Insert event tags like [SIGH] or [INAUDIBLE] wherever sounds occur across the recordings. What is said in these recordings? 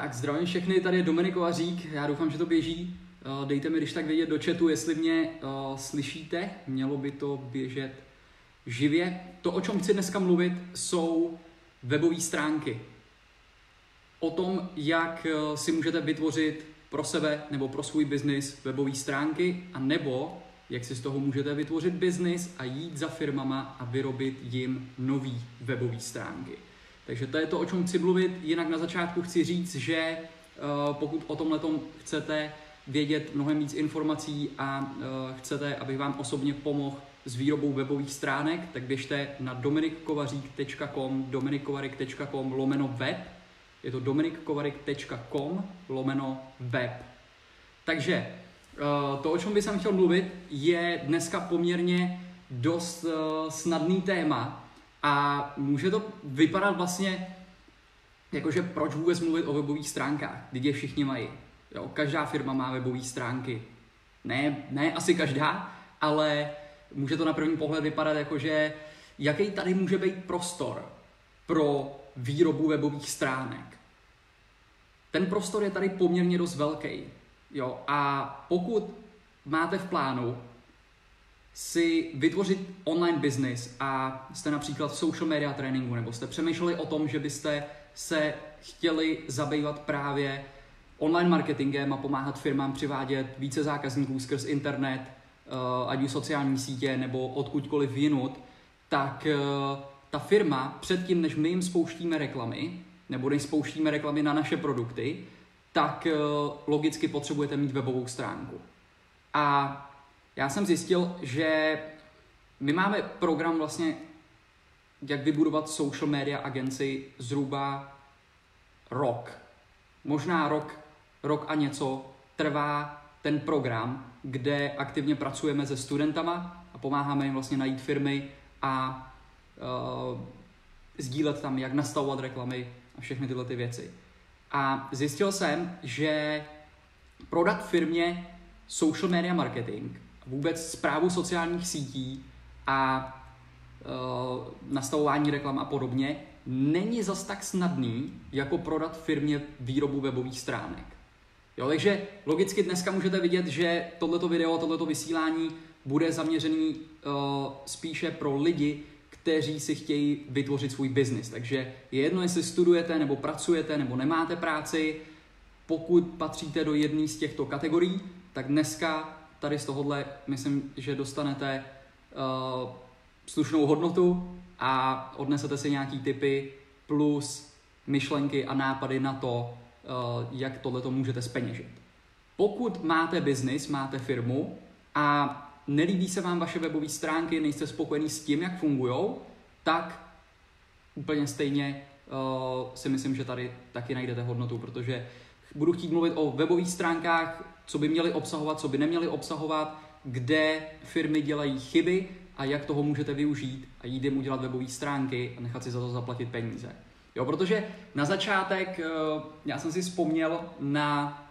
Tak, zdravím všechny, tady je Dominik Kovařík, já doufám, že to běží. Eh, dejte mi když tak vědět do chatu, jestli mě uh, slyšíte, mělo by to běžet živě. To, o čem chci dneska mluvit, jsou webové stránky. O tom, jak uh, si můžete vytvořit pro sebe nebo pro svůj biznis webové stránky, a nebo jak si z toho můžete vytvořit biznis a jít za firmama a vyrobit jim nový webové stránky. Takže to je to, o čem chci mluvit. Jinak na začátku chci říct, že uh, pokud o tomhle chcete vědět mnohem víc informací a uh, chcete, abych vám osobně pomohl s výrobou webových stránek, tak běžte na dominikkovařík.com, dominikkovarik.com lomeno web. Je to dominikkovarik.com lomeno web. Takže uh, to, o čem bych chtěl mluvit, je dneska poměrně dost snadný téma, a může to vypadat vlastně, jakože proč vůbec mluvit o webových stránkách, když je všichni mají. Jo, každá firma má webové stránky. Ne, ne asi každá, ale může to na první pohled vypadat jako, že jaký tady může být prostor pro výrobu webových stránek. Ten prostor je tady poměrně dost velký. Jo, a pokud máte v plánu si vytvořit online business a jste například v social media tréninku nebo jste přemýšleli o tom, že byste se chtěli zabývat právě online marketingem a pomáhat firmám přivádět více zákazníků skrz internet, eh, ať už sociální sítě nebo odkudkoliv jinut, tak eh, ta firma předtím, než my jim spouštíme reklamy, nebo než spouštíme reklamy na naše produkty, tak eh, logicky potřebujete mít webovou stránku. A já jsem zjistil, že my máme program vlastně, jak vybudovat social media agenci zhruba rok. Možná rok, rok a něco trvá ten program, kde aktivně pracujeme se studentama a pomáháme jim vlastně najít firmy a uh, sdílet tam, jak nastavovat reklamy a všechny tyhle ty věci. A zjistil jsem, že prodat firmě social media marketing vůbec zprávu sociálních sítí a uh, nastavování reklam a podobně není zas tak snadný, jako prodat firmě výrobu webových stránek. Jo, takže logicky dneska můžete vidět, že tohleto video, tohleto vysílání bude zaměřený uh, spíše pro lidi, kteří si chtějí vytvořit svůj biznis. Takže je jedno, jestli studujete, nebo pracujete, nebo nemáte práci. Pokud patříte do jedné z těchto kategorií, tak dneska tady z tohohle myslím, že dostanete uh, slušnou hodnotu a odnesete si nějaký typy plus myšlenky a nápady na to, uh, jak tohle to můžete speněžit. Pokud máte biznis, máte firmu a nelíbí se vám vaše webové stránky, nejste spokojení s tím, jak fungují, tak úplně stejně uh, si myslím, že tady taky najdete hodnotu, protože budu chtít mluvit o webových stránkách, co by měly obsahovat, co by neměly obsahovat, kde firmy dělají chyby a jak toho můžete využít a jít jim udělat webové stránky a nechat si za to zaplatit peníze. Jo, protože na začátek eh, já jsem si vzpomněl na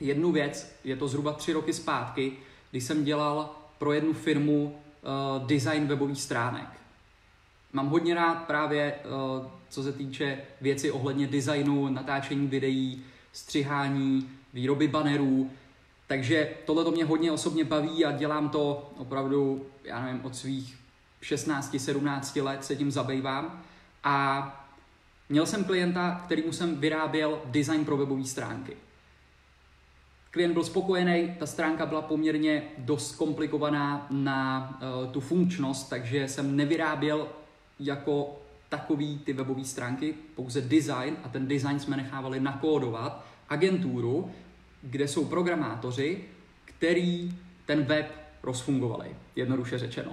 jednu věc, je to zhruba tři roky zpátky, když jsem dělal pro jednu firmu uh, design webových stránek. Mám hodně rád právě, uh, co se týče věci ohledně designu, natáčení videí, střihání, výroby bannerů, takže tohle to mě hodně osobně baví a dělám to opravdu, já nevím, od svých 16-17 let se tím zabývám. A měl jsem klienta, kterýmu jsem vyráběl design pro webové stránky. Klient byl spokojený, ta stránka byla poměrně dost komplikovaná na uh, tu funkčnost, takže jsem nevyráběl jako takový ty webové stránky, pouze design a ten design jsme nechávali nakódovat agenturu, kde jsou programátoři, který ten web rozfungovali, jednoduše řečeno.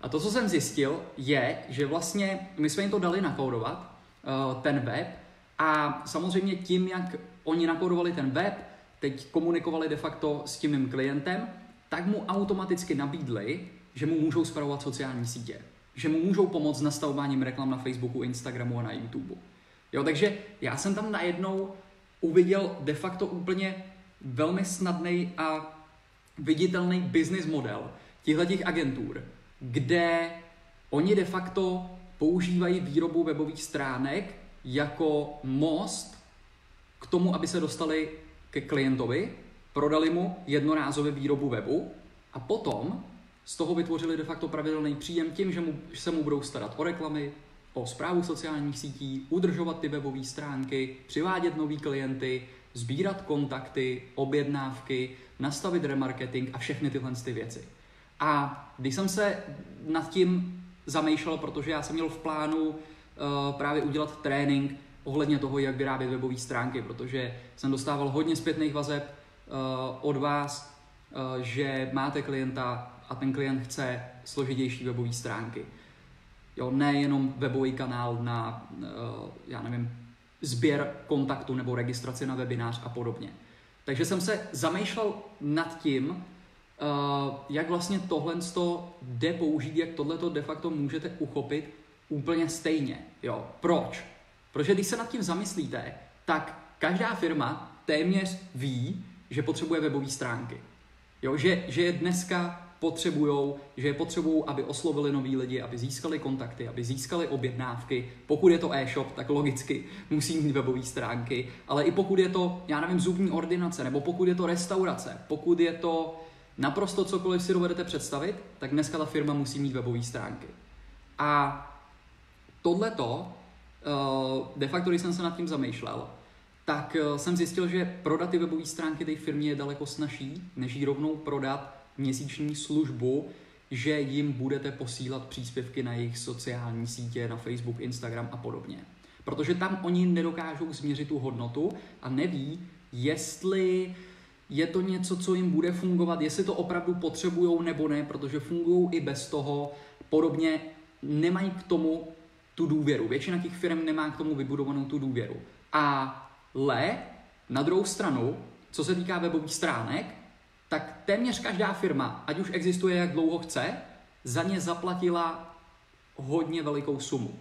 A to, co jsem zjistil, je, že vlastně my jsme jim to dali nakódovat, eh, ten web, a samozřejmě tím, jak oni nakódovali ten web, teď komunikovali de facto s tím mým klientem, tak mu automaticky nabídli, že mu můžou spravovat sociální sítě. Že mu můžou pomoct s nastavováním reklam na Facebooku, Instagramu a na YouTube. Jo, takže já jsem tam najednou uviděl de facto úplně velmi snadný a viditelný business model těchto agentur, kde oni de facto používají výrobu webových stránek jako most k k tomu, aby se dostali ke klientovi, prodali mu jednorázově výrobu webu a potom z toho vytvořili de facto pravidelný příjem tím, že, mu, že se mu budou starat o reklamy, o zprávu sociálních sítí, udržovat ty webové stránky, přivádět nový klienty, sbírat kontakty, objednávky, nastavit remarketing a všechny tyhle ty věci. A když jsem se nad tím zamýšlel, protože já jsem měl v plánu uh, právě udělat trénink ohledně toho, jak vyrábět webové stránky, protože jsem dostával hodně zpětných vazeb uh, od vás, uh, že máte klienta a ten klient chce složitější webové stránky. Jo, nejenom webový kanál na, uh, já nevím, sběr kontaktu nebo registraci na webinář a podobně. Takže jsem se zamýšlel nad tím, Uh, jak vlastně tohle jde použít, jak tohle de facto můžete uchopit úplně stejně. Jo? Proč? Protože když se nad tím zamyslíte, tak každá firma téměř ví, že potřebuje webové stránky. Jo? Že, že je dneska potřebují, že je potřebují, aby oslovili noví lidi, aby získali kontakty, aby získali objednávky. Pokud je to e-shop, tak logicky musí mít webové stránky, ale i pokud je to, já nevím, zubní ordinace, nebo pokud je to restaurace, pokud je to naprosto cokoliv si dovedete představit, tak dneska ta firma musí mít webové stránky. A tohleto, eh, de facto, když jsem se nad tím zamýšlel, tak eh, jsem zjistil, že prodat ty webové stránky té firmě je daleko snažší, než jí rovnou prodat měsíční službu, že jim budete posílat příspěvky na jejich sociální sítě, na Facebook, Instagram a podobně. Protože tam oni nedokážou změřit tu hodnotu a neví, jestli je to něco, co jim bude fungovat, jestli to opravdu potřebují nebo ne, protože fungují i bez toho. Podobně nemají k tomu tu důvěru. Většina těch firm nemá k tomu vybudovanou tu důvěru. Ale na druhou stranu, co se týká webových stránek, tak téměř každá firma, ať už existuje jak dlouho chce, za ně zaplatila hodně velikou sumu.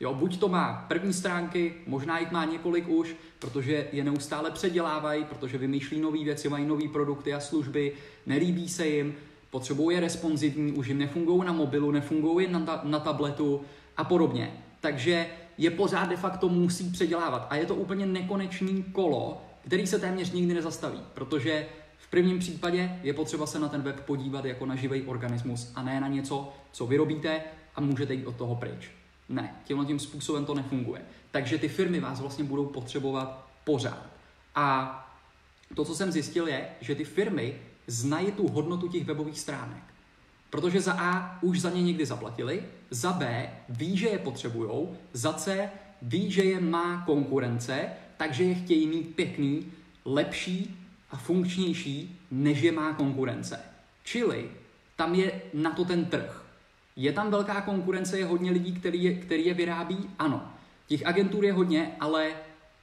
Jo, buď to má první stránky, možná jich má několik už, protože je neustále předělávají, protože vymýšlí nové věci, mají nové produkty a služby, nelíbí se jim, potřebují je responsivní, už jim nefungují na mobilu, nefungují na, ta, na tabletu a podobně. Takže je pořád de facto musí předělávat. A je to úplně nekonečný kolo, který se téměř nikdy nezastaví, protože v prvním případě je potřeba se na ten web podívat jako na živý organismus a ne na něco, co vyrobíte a můžete jít od toho pryč. Ne, tímhle tím způsobem to nefunguje. Takže ty firmy vás vlastně budou potřebovat pořád. A to, co jsem zjistil, je, že ty firmy znají tu hodnotu těch webových stránek. Protože za A už za ně někdy zaplatili, za B ví, že je potřebujou, za C ví, že je má konkurence, takže je chtějí mít pěkný, lepší a funkčnější, než je má konkurence. Čili tam je na to ten trh. Je tam velká konkurence, je hodně lidí, který je, který je vyrábí? Ano. Těch agentur je hodně, ale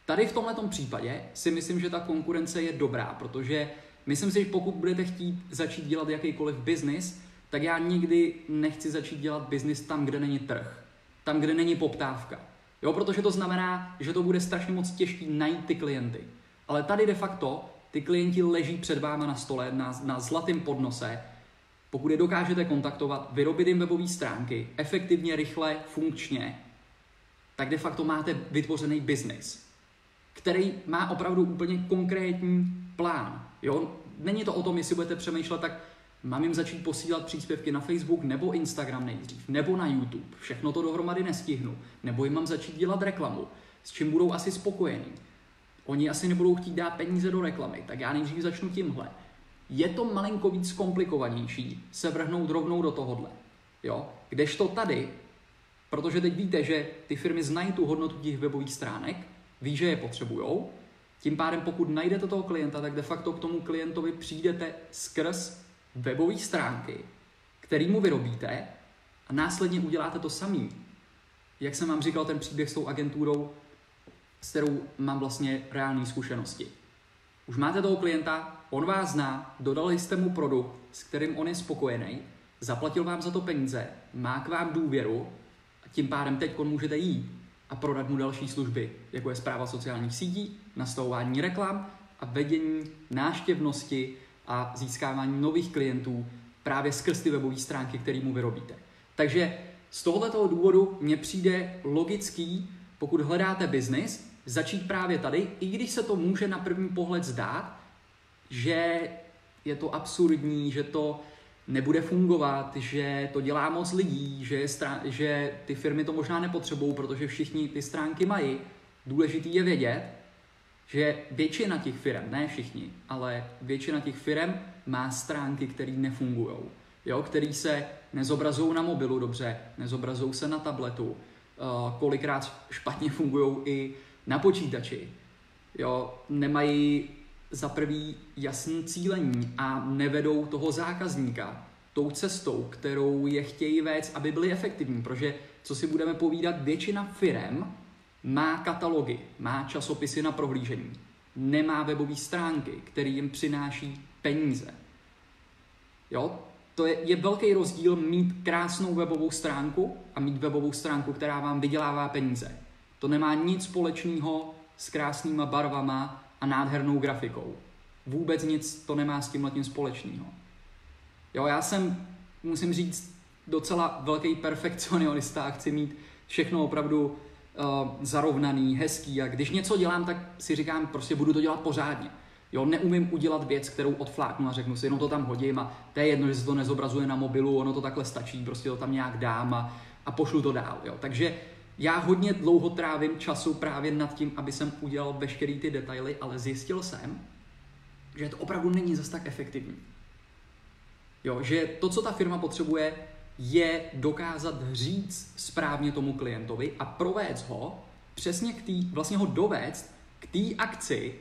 tady v tomto případě si myslím, že ta konkurence je dobrá, protože myslím si, že pokud budete chtít začít dělat jakýkoliv biznis, tak já nikdy nechci začít dělat biznis tam, kde není trh, tam, kde není poptávka. Jo, protože to znamená, že to bude strašně moc těžký najít ty klienty. Ale tady de facto ty klienti leží před váma na stole, na, na zlatém podnose pokud je dokážete kontaktovat, vyrobit jim webové stránky, efektivně, rychle, funkčně, tak de facto máte vytvořený biznis, který má opravdu úplně konkrétní plán. Jo? Není to o tom, jestli budete přemýšlet, tak mám jim začít posílat příspěvky na Facebook nebo Instagram nejdřív, nebo na YouTube. Všechno to dohromady nestihnu. Nebo jim mám začít dělat reklamu, s čím budou asi spokojení. Oni asi nebudou chtít dát peníze do reklamy, tak já nejdřív začnu tímhle je to malinko víc komplikovanější se vrhnout rovnou do tohohle. Jo? Kdežto tady, protože teď víte, že ty firmy znají tu hodnotu těch webových stránek, ví, že je potřebujou, tím pádem pokud najdete toho klienta, tak de facto k tomu klientovi přijdete skrz webové stránky, který mu vyrobíte a následně uděláte to samý. Jak jsem vám říkal, ten příběh s tou agenturou, s kterou mám vlastně reální zkušenosti. Už máte toho klienta, on vás zná, dodali jste mu produkt, s kterým on je spokojený, zaplatil vám za to peníze, má k vám důvěru a tím pádem teď on můžete jít a prodat mu další služby, jako je zpráva sociálních sítí, nastavování reklam a vedení náštěvnosti a získávání nových klientů právě skrz ty webové stránky, které mu vyrobíte. Takže z tohoto důvodu mně přijde logický, pokud hledáte biznis, začít právě tady, i když se to může na první pohled zdát, že je to absurdní, že to nebude fungovat, že to dělá moc lidí, že, strán- že ty firmy to možná nepotřebují, protože všichni ty stránky mají. Důležitý je vědět, že většina těch firm, ne všichni, ale většina těch firm má stránky, které nefungují. Jo, který se nezobrazují na mobilu dobře, nezobrazují se na tabletu, uh, kolikrát špatně fungují i na počítači. Jo, nemají za prvý jasný cílení a nevedou toho zákazníka tou cestou, kterou je chtějí vést, aby byly efektivní. Protože, co si budeme povídat, většina firem má katalogy, má časopisy na prohlížení, nemá webové stránky, které jim přináší peníze. Jo? To je, je velký rozdíl mít krásnou webovou stránku a mít webovou stránku, která vám vydělává peníze. To nemá nic společného s krásnýma barvama a nádhernou grafikou. Vůbec nic to nemá s tím letím společného. Jo, já jsem, musím říct, docela velký perfekcionista a chci mít všechno opravdu uh, zarovnaný, hezký a když něco dělám, tak si říkám, prostě budu to dělat pořádně. Jo, neumím udělat věc, kterou odfláknu a řeknu si, no to tam hodím a to je jedno, že se to nezobrazuje na mobilu, ono to takhle stačí, prostě to tam nějak dám a, a pošlu to dál. Jo. Takže já hodně dlouho trávím času právě nad tím, aby jsem udělal veškerý ty detaily, ale zjistil jsem, že to opravdu není zas tak efektivní. Jo, že to, co ta firma potřebuje, je dokázat říct správně tomu klientovi a provést ho přesně k tý, vlastně ho dovést k té akci,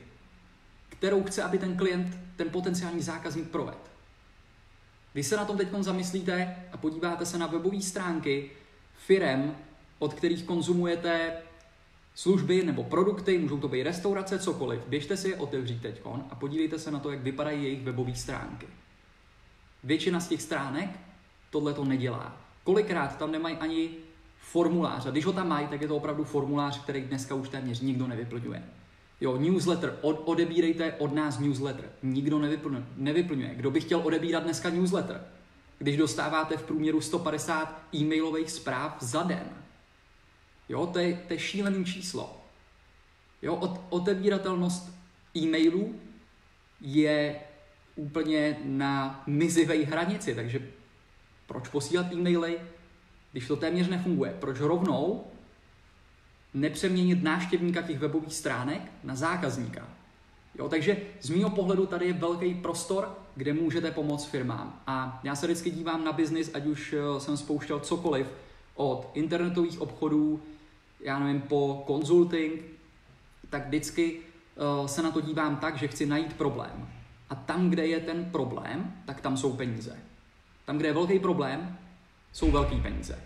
kterou chce, aby ten klient, ten potenciální zákazník provedl. Vy se na tom teď zamyslíte a podíváte se na webové stránky firem, od kterých konzumujete služby nebo produkty, můžou to být restaurace, cokoliv. Běžte si je otevřít teď a podívejte se na to, jak vypadají jejich webové stránky. Většina z těch stránek tohle to nedělá. Kolikrát tam nemají ani formulář. A když ho tam mají, tak je to opravdu formulář, který dneska už téměř nikdo nevyplňuje. Jo, newsletter, od, odebírejte od nás newsletter. Nikdo nevyplňuje, nevyplňuje. Kdo by chtěl odebírat dneska newsletter? Když dostáváte v průměru 150 e-mailových zpráv za den. Jo, to je, to je šílený číslo. Jo, od, otevíratelnost e-mailů je úplně na mizivé hranici, takže proč posílat e-maily, když to téměř nefunguje? Proč rovnou nepřeměnit náštěvníka těch webových stránek na zákazníka? Jo, takže z mého pohledu tady je velký prostor, kde můžete pomoct firmám. A já se vždycky dívám na biznis, ať už eh, jsem spouštěl cokoliv, od internetových obchodů, já nevím, po consulting, tak vždycky uh, se na to dívám tak, že chci najít problém. A tam, kde je ten problém, tak tam jsou peníze. Tam, kde je velký problém, jsou velký peníze.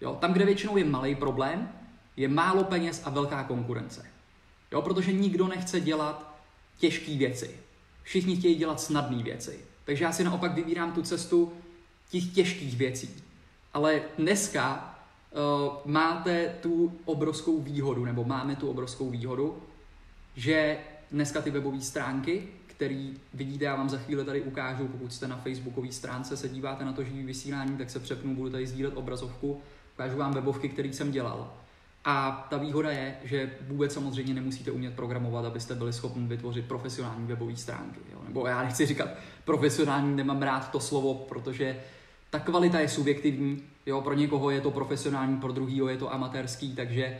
Jo? Tam, kde většinou je malý problém, je málo peněz a velká konkurence. Jo? Protože nikdo nechce dělat těžké věci. Všichni chtějí dělat snadné věci. Takže já si naopak vybírám tu cestu těch těžkých věcí. Ale dneska máte tu obrovskou výhodu, nebo máme tu obrovskou výhodu, že dneska ty webové stránky který vidíte, já vám za chvíli tady ukážu, pokud jste na facebookové stránce, se díváte na to živý vysílání, tak se přepnu, budu tady sdílet obrazovku, ukážu vám webovky, které jsem dělal. A ta výhoda je, že vůbec samozřejmě nemusíte umět programovat, abyste byli schopni vytvořit profesionální webové stránky. Jo? Nebo já nechci říkat profesionální, nemám rád to slovo, protože ta kvalita je subjektivní. Jo? Pro někoho je to profesionální, pro druhého je to amatérský, takže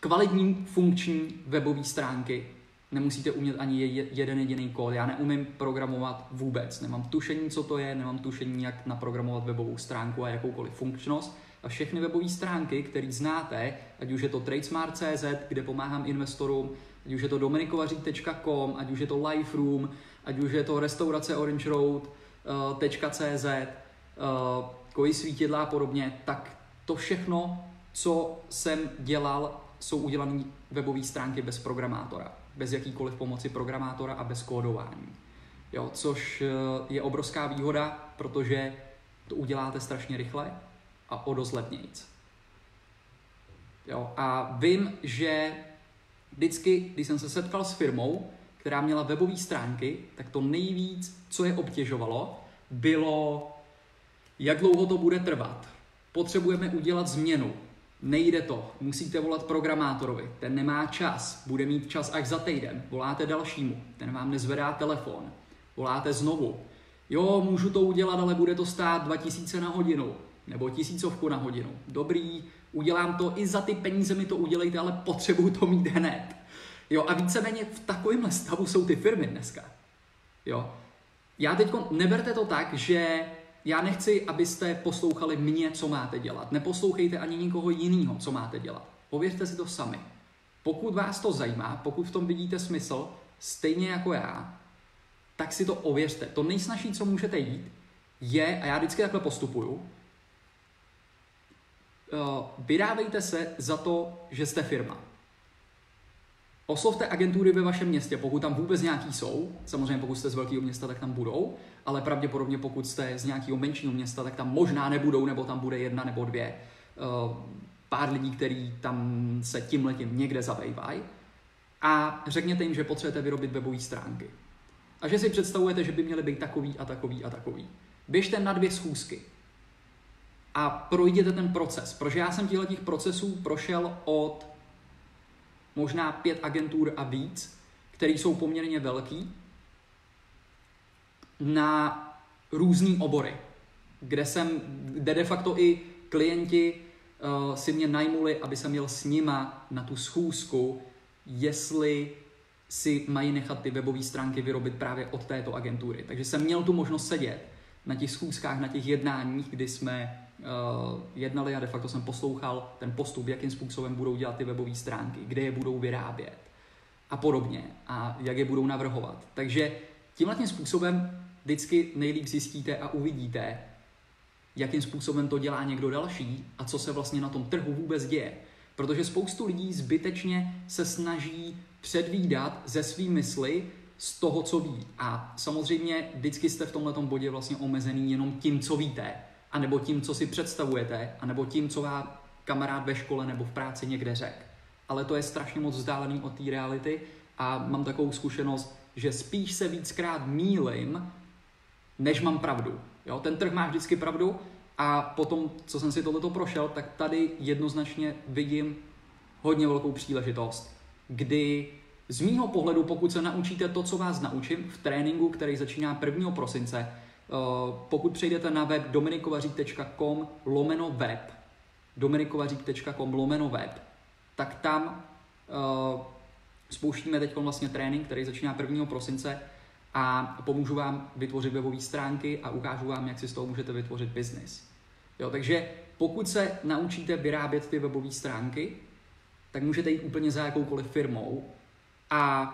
kvalitní funkční webové stránky nemusíte umět ani jeden jediný kód. Já neumím programovat vůbec. Nemám tušení, co to je, nemám tušení, jak naprogramovat webovou stránku a jakoukoliv funkčnost. A všechny webové stránky, které znáte, ať už je to tradesmart.cz, kde pomáhám investorům, ať už je to dominikovařík.com, ať už je to Liferoom, ať už je to restaurace Uh, koji svítidla a podobně, tak to všechno, co jsem dělal, jsou udělané webové stránky bez programátora bez jakýkoliv pomoci programátora a bez kódování. Jo, což eh, je obrovská výhoda, protože to uděláte strašně rychle a o dost levnějc. Jo, a vím, že vždycky, když jsem se setkal s firmou, která měla webové stránky, tak to nejvíc, co je obtěžovalo, bylo, jak dlouho to bude trvat. Potřebujeme udělat změnu. Nejde to, musíte volat programátorovi, ten nemá čas, bude mít čas až za týden. Voláte dalšímu, ten vám nezvedá telefon. Voláte znovu. Jo, můžu to udělat, ale bude to stát 2000 na hodinu nebo tisícovku na hodinu. Dobrý, udělám to, i za ty peníze mi to udělejte, ale potřebuju to mít hned. Jo, a víceméně v takovémhle stavu jsou ty firmy dneska. Jo. Já teď neberte to tak, že já nechci, abyste poslouchali mě, co máte dělat. Neposlouchejte ani nikoho jiného, co máte dělat. Pověřte si to sami. Pokud vás to zajímá, pokud v tom vidíte smysl, stejně jako já, tak si to ověřte. To nejsnažší, co můžete jít, je, a já vždycky takhle postupuju, eh, vydávejte se za to, že jste firma. Oslovte agentury ve vašem městě, pokud tam vůbec nějaký jsou. Samozřejmě pokud jste z velkého města, tak tam budou, ale pravděpodobně pokud jste z nějakého menšího města, tak tam možná nebudou, nebo tam bude jedna nebo dvě. Eh, pár lidí, kteří tam se tím letím někde zabývají. A řekněte jim, že potřebujete vyrobit webové stránky. A že si představujete, že by měly být takový a takový a takový. Běžte na dvě schůzky a projděte ten proces. Protože já jsem těchto procesů prošel od možná pět agentur a víc, které jsou poměrně velký, na různé obory, kde jsem, kde de facto i klienti uh, si mě najmuli, aby jsem měl s nima na tu schůzku, jestli si mají nechat ty webové stránky vyrobit právě od této agentury. Takže jsem měl tu možnost sedět na těch schůzkách, na těch jednáních, kdy jsme uh, jednali a de facto jsem poslouchal ten postup, jakým způsobem budou dělat ty webové stránky, kde je budou vyrábět a podobně a jak je budou navrhovat. Takže tímhle tím způsobem vždycky nejlíp zjistíte a uvidíte, jakým způsobem to dělá někdo další a co se vlastně na tom trhu vůbec děje. Protože spoustu lidí zbytečně se snaží předvídat ze svý mysli z toho, co ví. A samozřejmě vždycky jste v tomto bodě vlastně omezený jenom tím, co víte anebo tím, co si představujete, anebo tím, co vám kamarád ve škole nebo v práci někde řekl. Ale to je strašně moc vzdálený od té reality a mám takovou zkušenost, že spíš se víckrát mílim, než mám pravdu. Jo? Ten trh má vždycky pravdu a potom, co jsem si tohleto prošel, tak tady jednoznačně vidím hodně velkou příležitost, kdy z mýho pohledu, pokud se naučíte to, co vás naučím v tréninku, který začíná 1. prosince, Eh, pokud přejdete na web dominikovařík.com lomeno web, dominikovařík.com lomeno web, tak tam uh, spouštíme teď vlastně trénink, který začíná 1. prosince a pomůžu vám vytvořit webové stránky a ukážu vám, jak si z toho můžete vytvořit biznis. Jo, takže pokud se naučíte vyrábět ty webové stránky, tak můžete jít úplně za jakoukoliv firmou a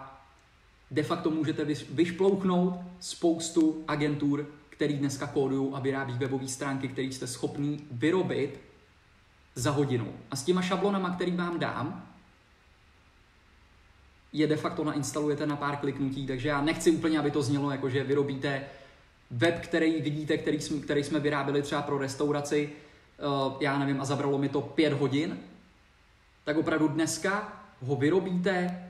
de facto můžete vyšplouchnout spoustu agentur, který dneska kódují a vyrábí webové stránky, které jste schopný vyrobit za hodinu. A s těma šablonama, který vám dám, je de facto nainstalujete na pár kliknutí, takže já nechci úplně, aby to znělo jako, že vyrobíte web, který vidíte, který jsme, který jsme vyráběli třeba pro restauraci, uh, já nevím, a zabralo mi to pět hodin, tak opravdu dneska ho vyrobíte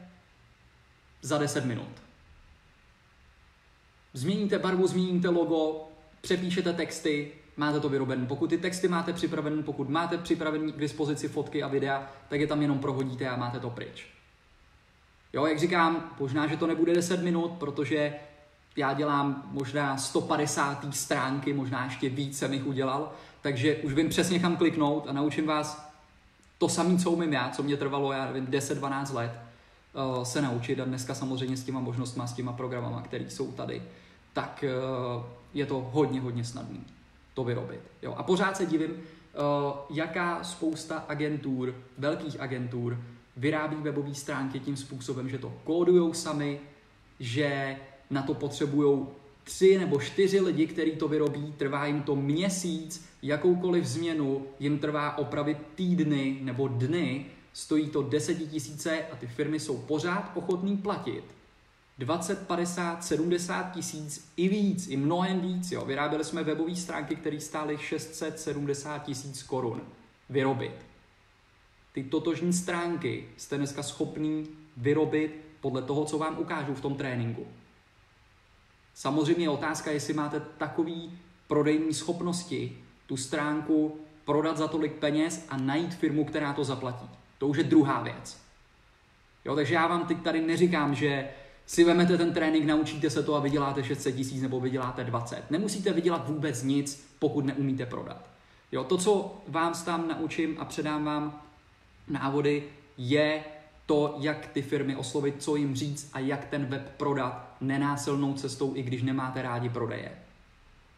za 10 minut. Změníte barvu, změníte logo, přepíšete texty, máte to vyrobené. Pokud ty texty máte připravené, pokud máte připravený k dispozici fotky a videa, tak je tam jenom prohodíte a máte to pryč. Jo, jak říkám, možná, že to nebude 10 minut, protože já dělám možná 150. stránky, možná ještě víc jsem jich udělal, takže už vím přesně kam kliknout a naučím vás to samé, co umím já, co mě trvalo, já nevím, 10-12 let uh, se naučit a dneska samozřejmě s těma možnostmi, s těma programama, které jsou tady, tak uh, je to hodně, hodně snadné to vyrobit. Jo? A pořád se divím, uh, jaká spousta agentur, velkých agentur, vyrábí webové stránky tím způsobem, že to kódujou sami, že na to potřebují tři nebo čtyři lidi, kteří to vyrobí, trvá jim to měsíc, jakoukoliv změnu jim trvá opravit týdny nebo dny, stojí to 10 tisíce a ty firmy jsou pořád ochotný platit 20, 50, 70 tisíc i víc, i mnohem víc. Jo. Vyráběli jsme webové stránky, které stály 670 tisíc korun vyrobit. Ty totožní stránky jste dneska schopný vyrobit podle toho, co vám ukážu v tom tréninku. Samozřejmě je otázka, jestli máte takový prodejní schopnosti tu stránku prodat za tolik peněz a najít firmu, která to zaplatí. To už je druhá věc. Jo, takže já vám teď tady neříkám, že si vemete ten trénink, naučíte se to a vyděláte 600 tisíc nebo vyděláte 20. Nemusíte vydělat vůbec nic, pokud neumíte prodat. Jo, to, co vám tam naučím a předám vám návody, je to, jak ty firmy oslovit, co jim říct a jak ten web prodat nenásilnou cestou, i když nemáte rádi prodeje.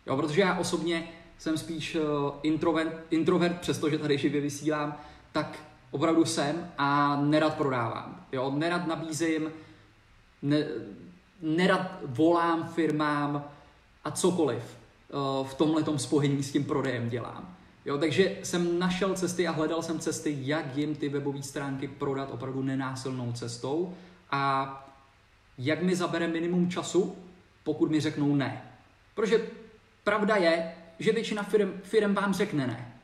Jo, protože já osobně jsem spíš uh, introvert, introvert, přestože tady živě vysílám, tak opravdu jsem a nerad prodávám. Jo, nerad nabízím, ne, nerad volám firmám a cokoliv uh, v tomhle spojení s tím prodejem dělám. Jo, takže jsem našel cesty a hledal jsem cesty, jak jim ty webové stránky prodat opravdu nenásilnou cestou a jak mi zabere minimum času, pokud mi řeknou ne. Protože pravda je, že většina firm, firm vám řekne ne.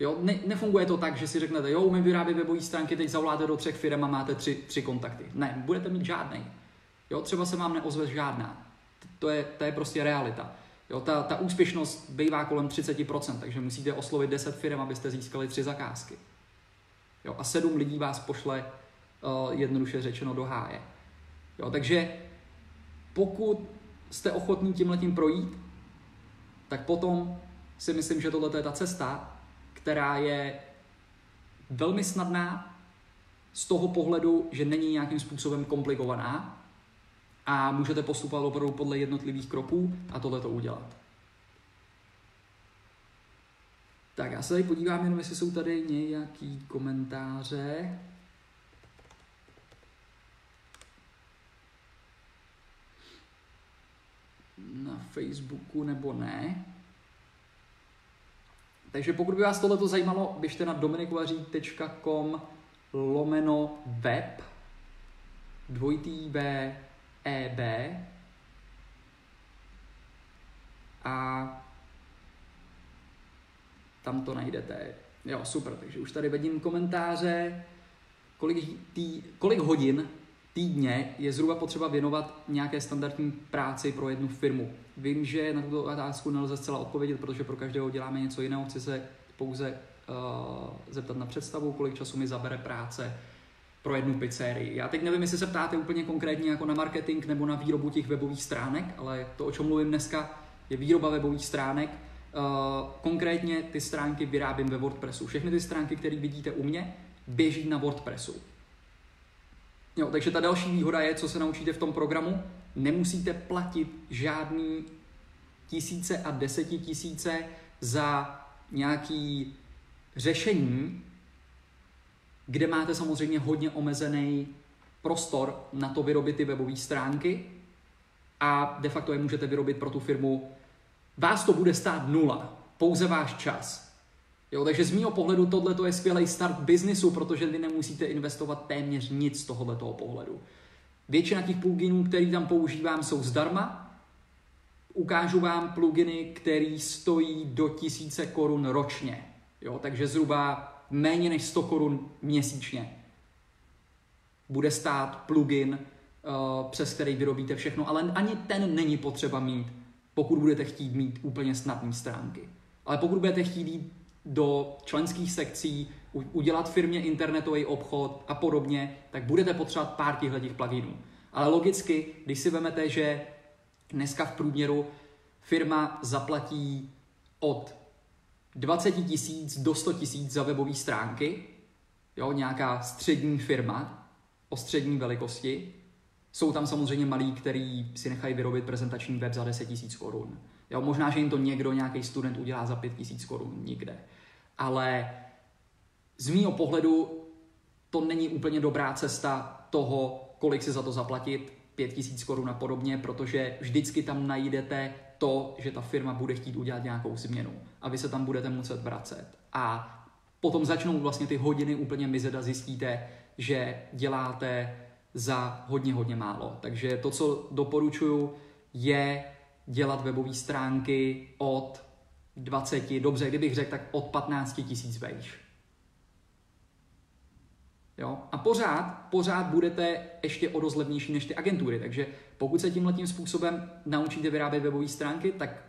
Jo, ne, nefunguje to tak, že si řeknete, jo, my vyrábí webové stránky, teď zavoláte do třech firm a máte tři, tři kontakty. Ne, budete mít žádný. Jo, třeba se vám neozve žádná. To je, to je prostě realita. Jo, ta, ta úspěšnost bývá kolem 30%, takže musíte oslovit 10 firm, abyste získali tři zakázky. Jo, a sedm lidí vás pošle uh, jednoduše řečeno do háje. Jo, takže pokud jste ochotní tímhletím projít, tak potom si myslím, že tohle je ta cesta, která je velmi snadná z toho pohledu, že není nějakým způsobem komplikovaná a můžete postupovat opravdu podle jednotlivých kroků a tohle to udělat. Tak já se tady podívám jenom, jestli jsou tady nějaký komentáře. Na Facebooku nebo ne. Takže pokud by vás tohle zajímalo, běžte na dominikuvaří.com lomeno web dvojitý B EB a tam to najdete. Jo, super, takže už tady vidím komentáře, kolik, tý, kolik hodin týdně je zhruba potřeba věnovat nějaké standardní práci pro jednu firmu. Vím, že na tuto otázku nelze zcela odpovědět, protože pro každého děláme něco jiného. Chci se pouze uh, zeptat na představu, kolik času mi zabere práce pro jednu pizzerii. Já teď nevím, jestli se ptáte úplně konkrétně jako na marketing nebo na výrobu těch webových stránek, ale to, o čem mluvím dneska, je výroba webových stránek. Uh, konkrétně ty stránky vyrábím ve WordPressu. Všechny ty stránky, které vidíte u mě, běží na WordPressu. Jo, takže ta další výhoda je, co se naučíte v tom programu, nemusíte platit žádný tisíce a desetitisíce za nějaký řešení, kde máte samozřejmě hodně omezený prostor na to vyrobit ty webové stránky a de facto je můžete vyrobit pro tu firmu. Vás to bude stát nula, pouze váš čas. Jo, takže z mého pohledu tohle je skvělý start biznisu, protože vy nemusíte investovat téměř nic z tohoto pohledu. Většina těch pluginů, který tam používám, jsou zdarma. Ukážu vám pluginy, které stojí do tisíce korun ročně. Jo, takže zhruba méně než 100 korun měsíčně bude stát plugin, uh, přes který vyrobíte všechno, ale ani ten není potřeba mít, pokud budete chtít mít úplně snadné stránky. Ale pokud budete chtít jít do členských sekcí, udělat firmě internetový obchod a podobně, tak budete potřebovat pár těchto pluginů. Ale logicky, když si vezmete, že dneska v průměru firma zaplatí od 20 tisíc do 100 tisíc za webové stránky, jo, nějaká střední firma o střední velikosti. Jsou tam samozřejmě malí, kteří si nechají vyrobit prezentační web za 10 tisíc korun. Jo, možná, že jim to někdo, nějaký student udělá za 5 tisíc korun, nikde. Ale z mýho pohledu to není úplně dobrá cesta toho, kolik si za to zaplatit, 5 tisíc korun a podobně, protože vždycky tam najdete to, že ta firma bude chtít udělat nějakou změnu a vy se tam budete muset vracet. A potom začnou vlastně ty hodiny úplně mizet a zjistíte, že děláte za hodně, hodně málo. Takže to, co doporučuju, je dělat webové stránky od 20, dobře, kdybych řekl, tak od 15 tisíc vejš. Jo? A pořád, pořád budete ještě o dost levnější než ty agentury. Takže pokud se tímhle tím způsobem naučíte vyrábět webové stránky, tak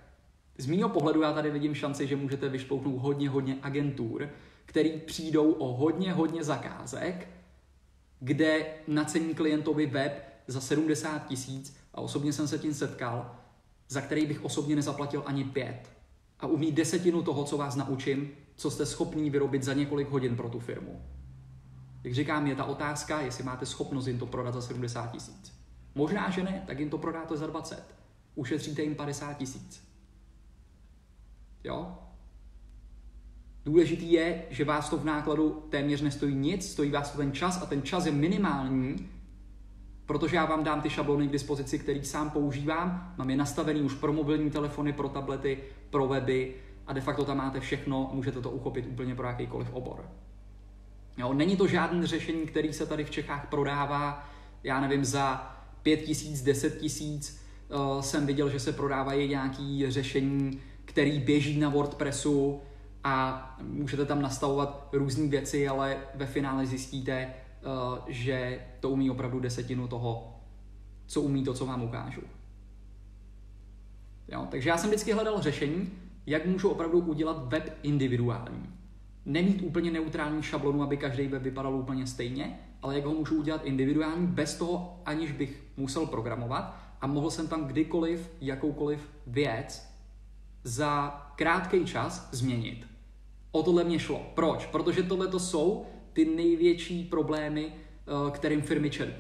Z mýho pohledu já tady vidím šanci, že můžete vyšpouknout hodně, hodně agentur, který přijdou o hodně, hodně zakázek, kde nacení klientovi web za 70 tisíc a osobně jsem se tím setkal, za který bych osobně nezaplatil ani pět. A umí desetinu toho, co vás naučím, co jste schopní vyrobit za několik hodin pro tu firmu. Jak říkám, je ta otázka, jestli máte schopnost jim to prodat za 70 tisíc. Možná, že ne, tak jim to prodáte za 20. Ušetříte jim 50 tisíc. Jo? Důležitý je, že vás to v nákladu téměř nestojí nic, stojí vás to ten čas a ten čas je minimální, protože já vám dám ty šablony k dispozici, který sám používám, mám je nastavený už pro mobilní telefony, pro tablety, pro weby a de facto tam máte všechno, můžete to uchopit úplně pro jakýkoliv obor. Jo, není to žádné řešení, který se tady v Čechách prodává, já nevím, za 5 tisíc, 10 tisíc. Uh, jsem viděl, že se prodávají nějaké řešení, který běží na WordPressu a můžete tam nastavovat různé věci, ale ve finále zjistíte, uh, že to umí opravdu desetinu toho, co umí to, co vám ukážu. Jo? Takže já jsem vždycky hledal řešení, jak můžu opravdu udělat web individuální nemít úplně neutrální šablonu, aby každý web vypadal úplně stejně, ale jak ho můžu udělat individuální bez toho, aniž bych musel programovat a mohl jsem tam kdykoliv jakoukoliv věc za krátký čas změnit. O tohle mě šlo. Proč? Protože tohle to jsou ty největší problémy, eh, kterým firmy čelí.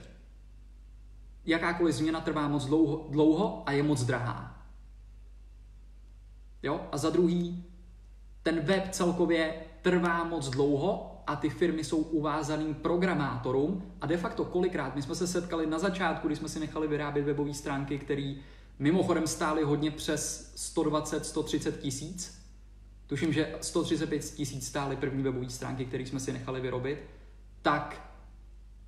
Jakákoliv změna trvá moc dlouho, dlouho a je moc drahá. Jo? A za druhý, ten web celkově trvá moc dlouho a ty firmy jsou uvázaným programátorům a de facto kolikrát, my jsme se setkali na začátku, kdy jsme si nechali vyrábět webové stránky, které mimochodem stály hodně přes 120-130 tisíc. Tuším, že 135 tisíc stály první webové stránky, které jsme si nechali vyrobit. Tak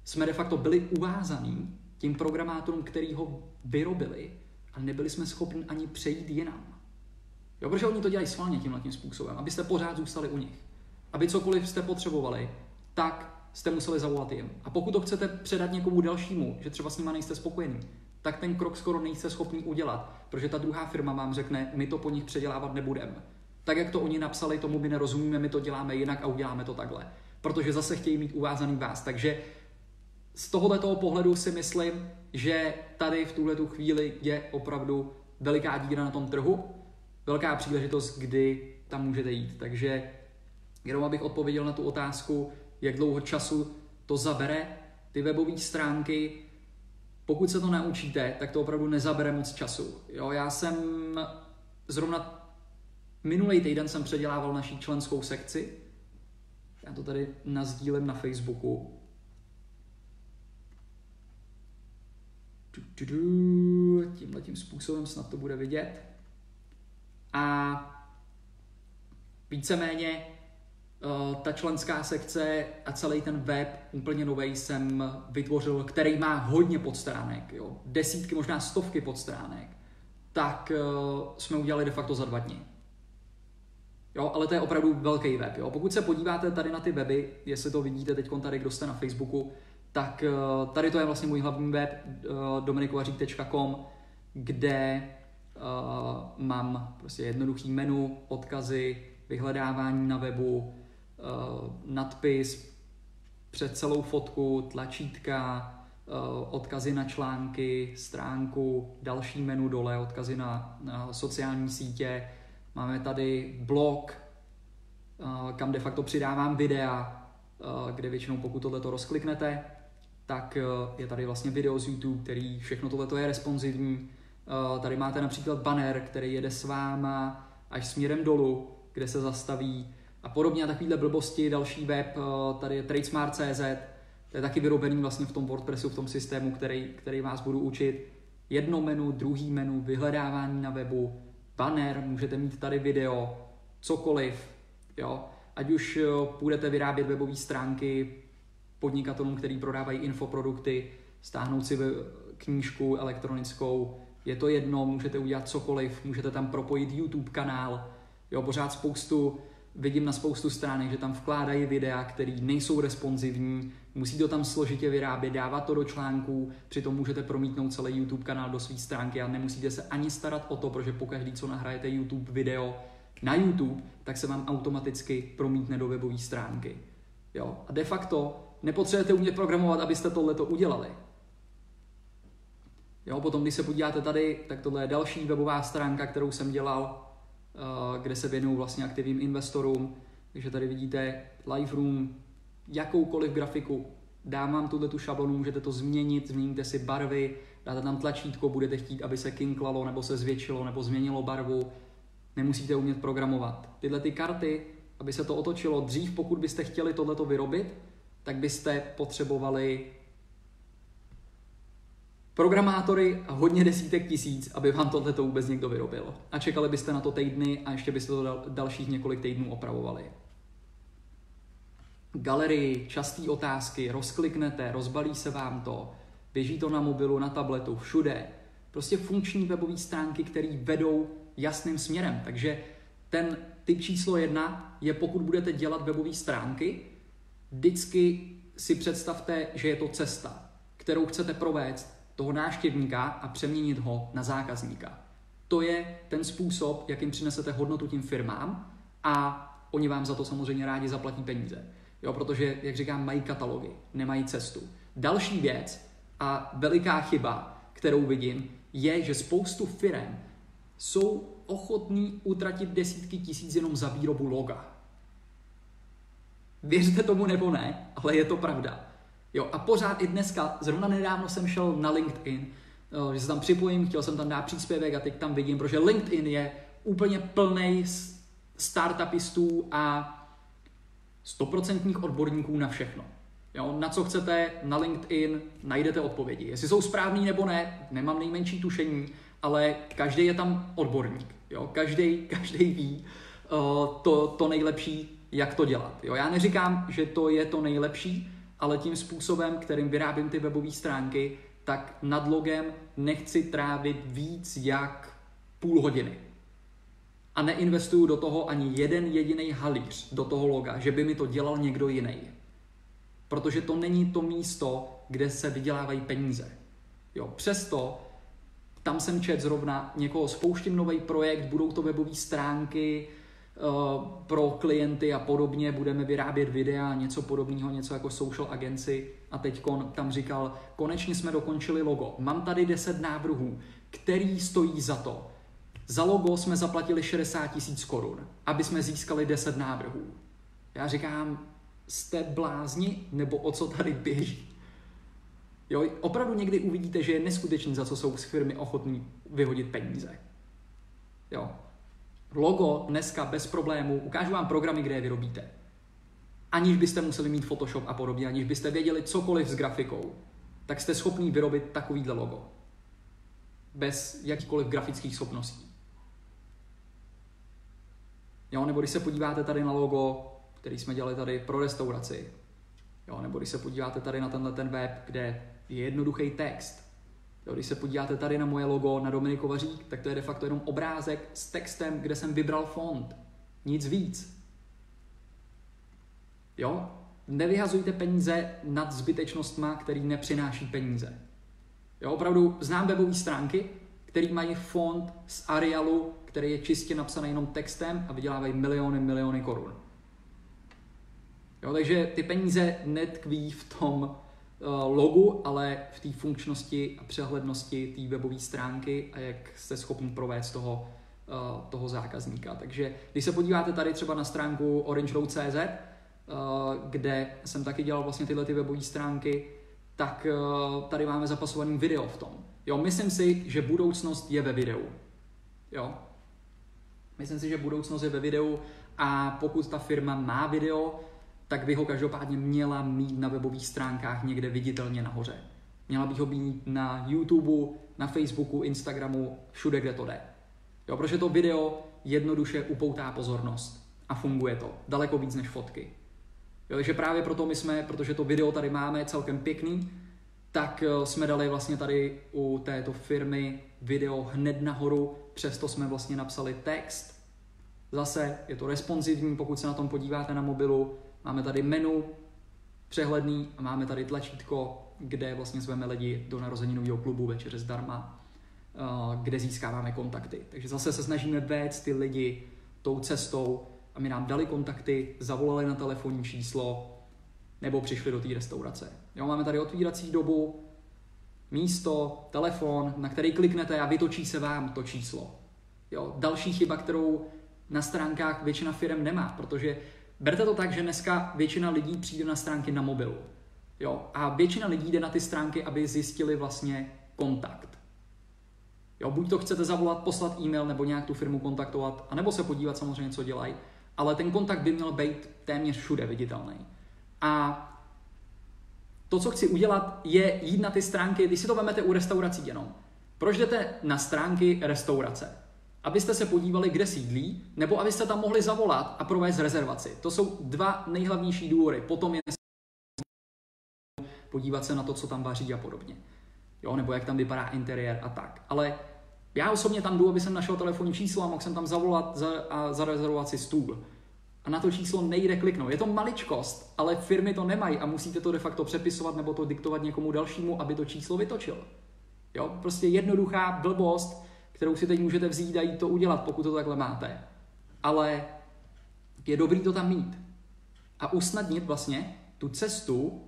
jsme de facto byli uvázaný tím programátorům, který ho vyrobili a nebyli jsme schopni ani přejít jinam. Jo, protože oni to dělají sválně tímhle tím způsobem, abyste pořád zůstali u nich aby cokoliv jste potřebovali, tak jste museli zavolat jim. A pokud to chcete předat někomu dalšímu, že třeba s nima nejste spokojený, tak ten krok skoro nejste schopný udělat, protože ta druhá firma vám řekne, my to po nich předělávat nebudeme. Tak, jak to oni napsali, tomu my nerozumíme, my to děláme jinak a uděláme to takhle. Protože zase chtějí mít uvázaný vás. Takže z tohoto pohledu si myslím, že tady v tuhle chvíli je opravdu veliká díra na tom trhu, velká příležitost, kdy tam můžete jít. Takže Jenom abych odpověděl na tu otázku, jak dlouho času to zabere, ty webové stránky, pokud se to naučíte, tak to opravdu nezabere moc času. Jo, já jsem zrovna minulý týden jsem předělával naší členskou sekci. Já to tady nazdílím na Facebooku. Tímhle tím způsobem snad to bude vidět. A víceméně ta členská sekce a celý ten web úplně nový jsem vytvořil, který má hodně podstránek, jo, desítky, možná stovky podstránek, tak uh, jsme udělali de facto za dva dny. Jo, ale to je opravdu velký web. Jo. Pokud se podíváte tady na ty weby, jestli to vidíte teď tady, kdo jste na Facebooku, tak uh, tady to je vlastně můj hlavní web uh, dominikovařík.com, kde uh, mám prostě jednoduchý menu, odkazy, vyhledávání na webu, nadpis před celou fotku, tlačítka, uh, odkazy na články, stránku, další menu dole, odkazy na, na sociální sítě. Máme tady blog, uh, kam de facto přidávám videa, kde většinou pokud tohleto rozkliknete, tak je tady vlastně video z YouTube, který všechno tohleto je responsivní. Tady máte například banner, který jede s váma až směrem dolů, kde se zastaví a podobně a takovýhle blbosti. Další web, eh, tady je tradesmart.cz, to je taky vyrobený vlastně v tom WordPressu, v tom systému, který, který vás budu učit. Jedno menu, druhý menu, vyhledávání na webu, banner, můžete mít tady video, cokoliv, jo. Ať už eh, půjdete vyrábět webové stránky podnikatelům, který prodávají infoprodukty, stáhnout si knížku elektronickou, je to jedno, můžete udělat cokoliv, můžete tam propojit YouTube kanál, jo, pořád spoustu vidím na spoustu stránek, že tam vkládají videa, které nejsou responsivní, musí to tam složitě vyrábět, dávat to do článků, přitom můžete promítnout celý YouTube kanál do své stránky a nemusíte se ani starat o to, protože pokaždý, co nahrajete YouTube video na YouTube, tak se vám automaticky promítne do webové stránky. Jo? A de facto nepotřebujete umět programovat, abyste tohleto udělali. Jo, potom, když se podíváte tady, tak tohle je další webová stránka, kterou jsem dělal, kde se věnuju vlastně aktivním investorům. Takže tady vidíte Lightroom, jakoukoliv grafiku, dám vám tuhle tu šablonu, můžete to změnit, změníte si barvy, dáte tam tlačítko, budete chtít, aby se kinklalo, nebo se zvětšilo, nebo změnilo barvu. Nemusíte umět programovat. Tyhle ty karty, aby se to otočilo dřív, pokud byste chtěli tohleto vyrobit, tak byste potřebovali programátory hodně desítek tisíc, aby vám tohle to vůbec někdo vyrobil. A čekali byste na to týdny a ještě byste to dal, dalších několik týdnů opravovali. Galerii, časté otázky, rozkliknete, rozbalí se vám to, běží to na mobilu, na tabletu, všude. Prostě funkční webové stránky, které vedou jasným směrem. Takže ten typ číslo jedna je, pokud budete dělat webové stránky, vždycky si představte, že je to cesta, kterou chcete provést toho náštěvníka a přeměnit ho na zákazníka. To je ten způsob, jakým přinesete hodnotu tím firmám a oni vám za to samozřejmě rádi zaplatí peníze. Jo, protože, jak říkám, mají katalogy, nemají cestu. Další věc a veliká chyba, kterou vidím, je, že spoustu firm jsou ochotní utratit desítky tisíc jenom za výrobu loga. Věřte tomu nebo ne, ale je to pravda. Jo, a pořád i dneska, zrovna nedávno jsem šel na LinkedIn, že se tam připojím, chtěl jsem tam dát příspěvek a teď tam vidím, protože LinkedIn je úplně plný startupistů a stoprocentních odborníků na všechno. Jo, na co chcete na LinkedIn, najdete odpovědi. Jestli jsou správný nebo ne, nemám nejmenší tušení, ale každý je tam odborník. Jo, každý, [LAUGHS] každý ví uh, to, to nejlepší, jak to dělat. Jo, já neříkám, že to je to nejlepší, ale tím způsobem, kterým vyrábím ty webové stránky, tak nad logem nechci trávit víc jak půl hodiny. A neinvestuju do toho ani jeden jediný halíř do toho loga, že by mi to dělal někdo jiný. Protože to není to místo, kde se vydělávají peníze. Jo, přesto tam jsem čet zrovna někoho, spouštím nový projekt, budou to webové stránky, pro klienty a podobně, budeme vyrábět videa, něco podobného, něco jako social agency a teď tam říkal, konečně jsme dokončili logo. Mám tady 10 návrhů, který stojí za to. Za logo jsme zaplatili 60 tisíc korun, aby jsme získali 10 návrhů. Já říkám, jste blázni, nebo o co tady běží? Jo, opravdu někdy uvidíte, že je neskutečný, za co jsou z firmy ochotní vyhodit peníze. Jo, logo dneska bez problémů, ukážu vám programy, kde je vyrobíte. Aniž byste museli mít Photoshop a podobně, aniž byste věděli cokoliv s grafikou, tak jste schopný vyrobit takovýhle logo. Bez jakýchkoliv grafických schopností. Jo, nebo když se podíváte tady na logo, který jsme dělali tady pro restauraci, jo, nebo když se podíváte tady na tenhle ten web, kde je jednoduchý text, Jo, když se podíváte tady na moje logo, na Dominikova řík, tak to je de facto jenom obrázek s textem, kde jsem vybral font. Nic víc. Jo? Nevyhazujte peníze nad zbytečnostma, který nepřináší peníze. Jo, opravdu znám webové stránky, které mají font z Arialu, který je čistě napsaný jenom textem a vydělávají miliony, miliony korun. Jo, takže ty peníze netkví v tom, logu, ale v té funkčnosti a přehlednosti té webové stránky a jak jste schopni provést toho, eh, toho zákazníka. Takže když se podíváte tady třeba na stránku orangeroad.cz, eh, kde jsem taky dělal vlastně tyhle ty webové stránky, tak tady máme zapasovaný video v tom. Jo, myslím si, že budoucnost je ve videu. Jo. Myslím si, že budoucnost je ve videu a pokud ta firma má video, tak by ho každopádně měla mít na webových stránkách někde viditelně nahoře. Měla bych ho mít na YouTube, na Facebooku, Instagramu, všude, kde to jde. Jo, protože to video jednoduše upoutá pozornost a funguje to daleko víc než fotky. Jo, takže právě proto my jsme, protože to video tady máme celkem pěkný, tak eh, jsme dali vlastně tady u této firmy video hned nahoru, přesto jsme vlastně napsali text Zase je to responsivní, pokud se na tom podíváte na mobilu. Máme tady menu, přehledný a máme tady tlačítko, kde vlastně zveme lidi do nového klubu večeře zdarma, eh, kde získáváme kontakty. Takže zase se snažíme vést ty lidi tou cestou, aby nám dali kontakty, zavolali na telefonní číslo nebo přišli do té restaurace. Jo, máme tady otvírací dobu, místo, telefon, na který kliknete a vytočí se vám to číslo. Jo, další chyba, kterou na stránkách většina firm nemá, protože berte to tak, že dneska většina lidí přijde na stránky na mobilu. Jo, a většina lidí jde na ty stránky, aby zjistili vlastně kontakt. Jo, buď to chcete zavolat, poslat e-mail nebo nějak tu firmu kontaktovat, anebo se podívat samozřejmě, co dělají, ale ten kontakt by měl být téměř všude viditelný. A to, co chci udělat, je jít na ty stránky, když si to vezmete u restaurací jenom. Proč jdete na stránky restaurace? Abyste se podívali, kde sídlí, nebo abyste tam mohli zavolat a provést rezervaci. To jsou dva nejhlavnější důvody. Potom je podívat se na to, co tam vaří a podobně. Jo, nebo jak tam vypadá interiér a tak. Ale já osobně tam jdu, aby jsem našel telefonní číslo a mohl jsem tam zavolat za, a zarezervovat si stůl. A na to číslo nejde kliknout. Je to maličkost, ale firmy to nemají a musíte to de facto přepisovat nebo to diktovat někomu dalšímu, aby to číslo vytočil. Jo, prostě jednoduchá blbost, kterou si teď můžete vzít a jít to udělat, pokud to takhle máte. Ale je dobrý to tam mít. A usnadnit vlastně tu cestu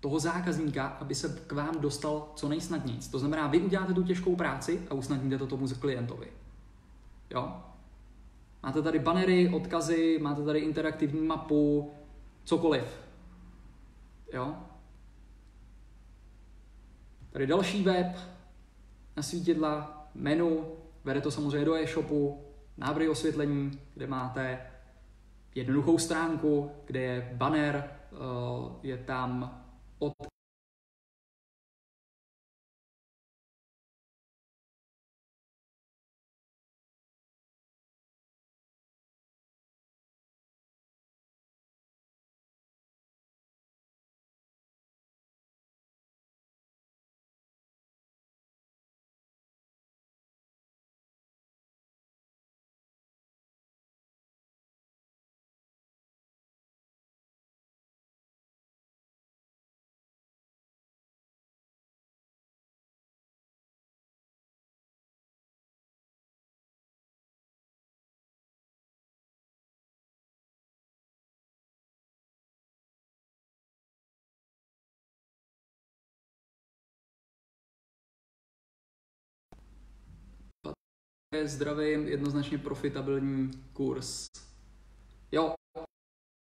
toho zákazníka, aby se k vám dostal co nejsnadněji. To znamená, vy uděláte tu těžkou práci a usnadníte to tomu klientovi. Jo? Máte tady banery, odkazy, máte tady interaktivní mapu, cokoliv. Jo? Tady další web, na svítidla, menu, vede to samozřejmě do e-shopu, návrhy osvětlení, kde máte jednoduchou stránku, kde je banner, eh, je tam od je zdravý, jednoznačně profitabilní kurz. Jo,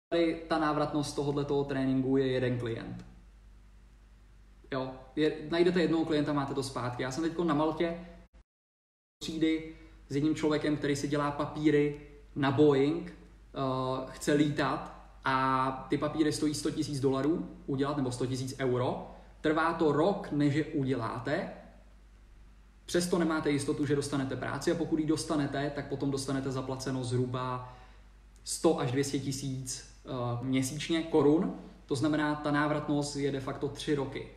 tady ta návratnost tohoto tréninku je jeden klient. Jo, je, najdete jednoho klienta, máte to zpátky. Já jsem teď na Maltě třídy s jedním člověkem, který si dělá papíry na Boeing, uh, chce lítat a ty papíry stojí 100 000 dolarů udělat, nebo 100 000 euro. Trvá to rok, než je uděláte Přesto nemáte jistotu, že dostanete práci a pokud ji dostanete, tak potom dostanete zaplaceno zhruba 100 až 200 tisíc uh, měsíčně korun. To znamená, ta návratnost je de facto 3 roky.